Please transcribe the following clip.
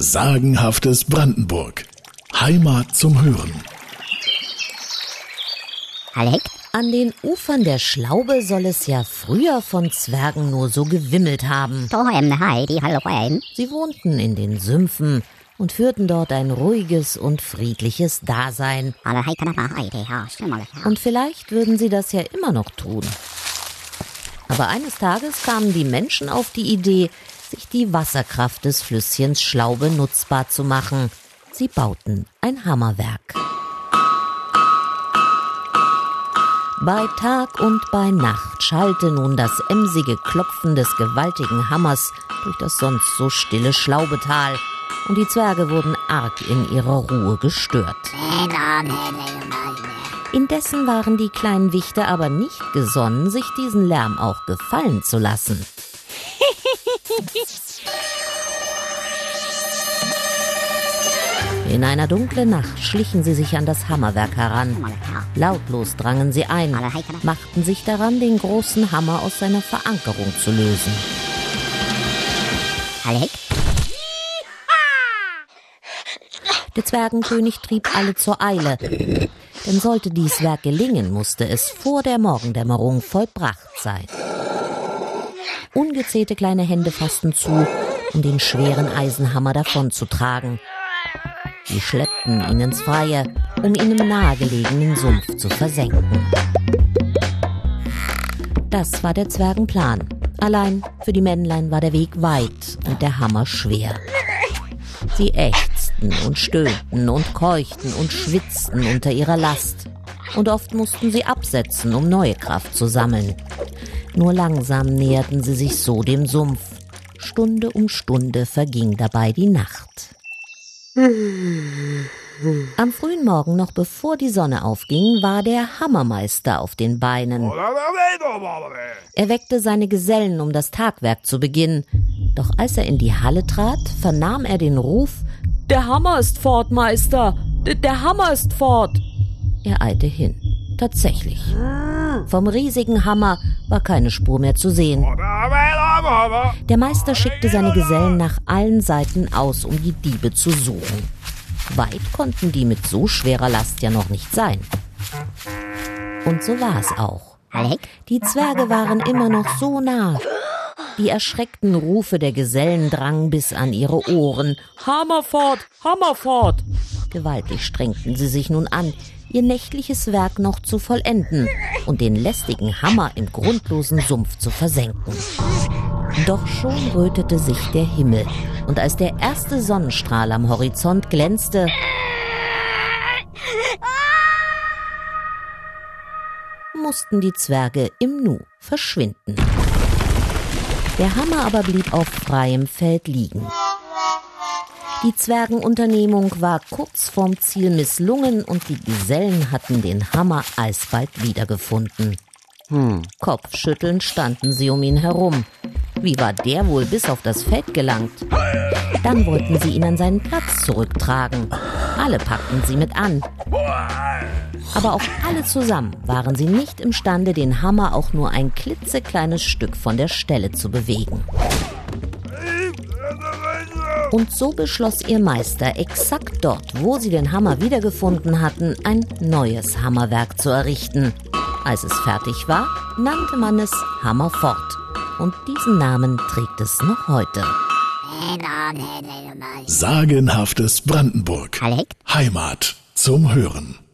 Sagenhaftes Brandenburg. Heimat zum Hören. Alec? An den Ufern der Schlaube soll es ja früher von Zwergen nur so gewimmelt haben. Sie wohnten in den Sümpfen und führten dort ein ruhiges und friedliches Dasein. Und vielleicht würden sie das ja immer noch tun. Aber eines Tages kamen die Menschen auf die Idee, sich die Wasserkraft des Flüsschens Schlaube nutzbar zu machen. Sie bauten ein Hammerwerk. Bei Tag und bei Nacht schallte nun das emsige Klopfen des gewaltigen Hammers durch das sonst so stille Schlaubetal, und die Zwerge wurden arg in ihrer Ruhe gestört. Indessen waren die kleinen Wichte aber nicht gesonnen, sich diesen Lärm auch gefallen zu lassen. In einer dunklen Nacht schlichen sie sich an das Hammerwerk heran. Lautlos drangen sie ein, machten sich daran, den großen Hammer aus seiner Verankerung zu lösen. Der Zwergenkönig trieb alle zur Eile. Denn sollte dies Werk gelingen, musste es vor der Morgendämmerung vollbracht sein. Ungezählte kleine Hände fassten zu, um den schweren Eisenhammer davonzutragen. Sie schleppten ihn ins Freie, um ihn im nahegelegenen Sumpf zu versenken. Das war der Zwergenplan. Allein für die Männlein war der Weg weit und der Hammer schwer. Sie ächzten und stöhnten und keuchten und schwitzten unter ihrer Last. Und oft mussten sie absetzen, um neue Kraft zu sammeln. Nur langsam näherten sie sich so dem Sumpf. Stunde um Stunde verging dabei die Nacht. Am frühen Morgen, noch bevor die Sonne aufging, war der Hammermeister auf den Beinen. Er weckte seine Gesellen, um das Tagwerk zu beginnen. Doch als er in die Halle trat, vernahm er den Ruf Der Hammer ist fort, Meister. Der Hammer ist fort. Er eilte hin. Tatsächlich. Vom riesigen Hammer war keine Spur mehr zu sehen. Der Meister schickte seine Gesellen nach allen Seiten aus, um die Diebe zu suchen. Weit konnten die mit so schwerer Last ja noch nicht sein. Und so war es auch. Die Zwerge waren immer noch so nah. Die erschreckten Rufe der Gesellen drangen bis an ihre Ohren. Hammer fort, Hammer fort! Gewaltig strengten sie sich nun an, ihr nächtliches Werk noch zu vollenden und den lästigen Hammer im grundlosen Sumpf zu versenken. Doch schon rötete sich der Himmel, und als der erste Sonnenstrahl am Horizont glänzte, mussten die Zwerge im Nu verschwinden. Der Hammer aber blieb auf freiem Feld liegen. Die Zwergenunternehmung war kurz vorm Ziel misslungen und die Gesellen hatten den Hammer alsbald wiedergefunden. Hm. Kopfschüttelnd standen sie um ihn herum. Wie war der wohl bis auf das Feld gelangt? Dann wollten sie ihn an seinen Platz zurücktragen. Alle packten sie mit an. Aber auch alle zusammen waren sie nicht imstande, den Hammer auch nur ein klitzekleines Stück von der Stelle zu bewegen. Und so beschloss ihr Meister, exakt dort, wo sie den Hammer wiedergefunden hatten, ein neues Hammerwerk zu errichten. Als es fertig war, nannte man es Hammerfort. Und diesen Namen trägt es noch heute. Sagenhaftes Brandenburg. Heimat zum Hören.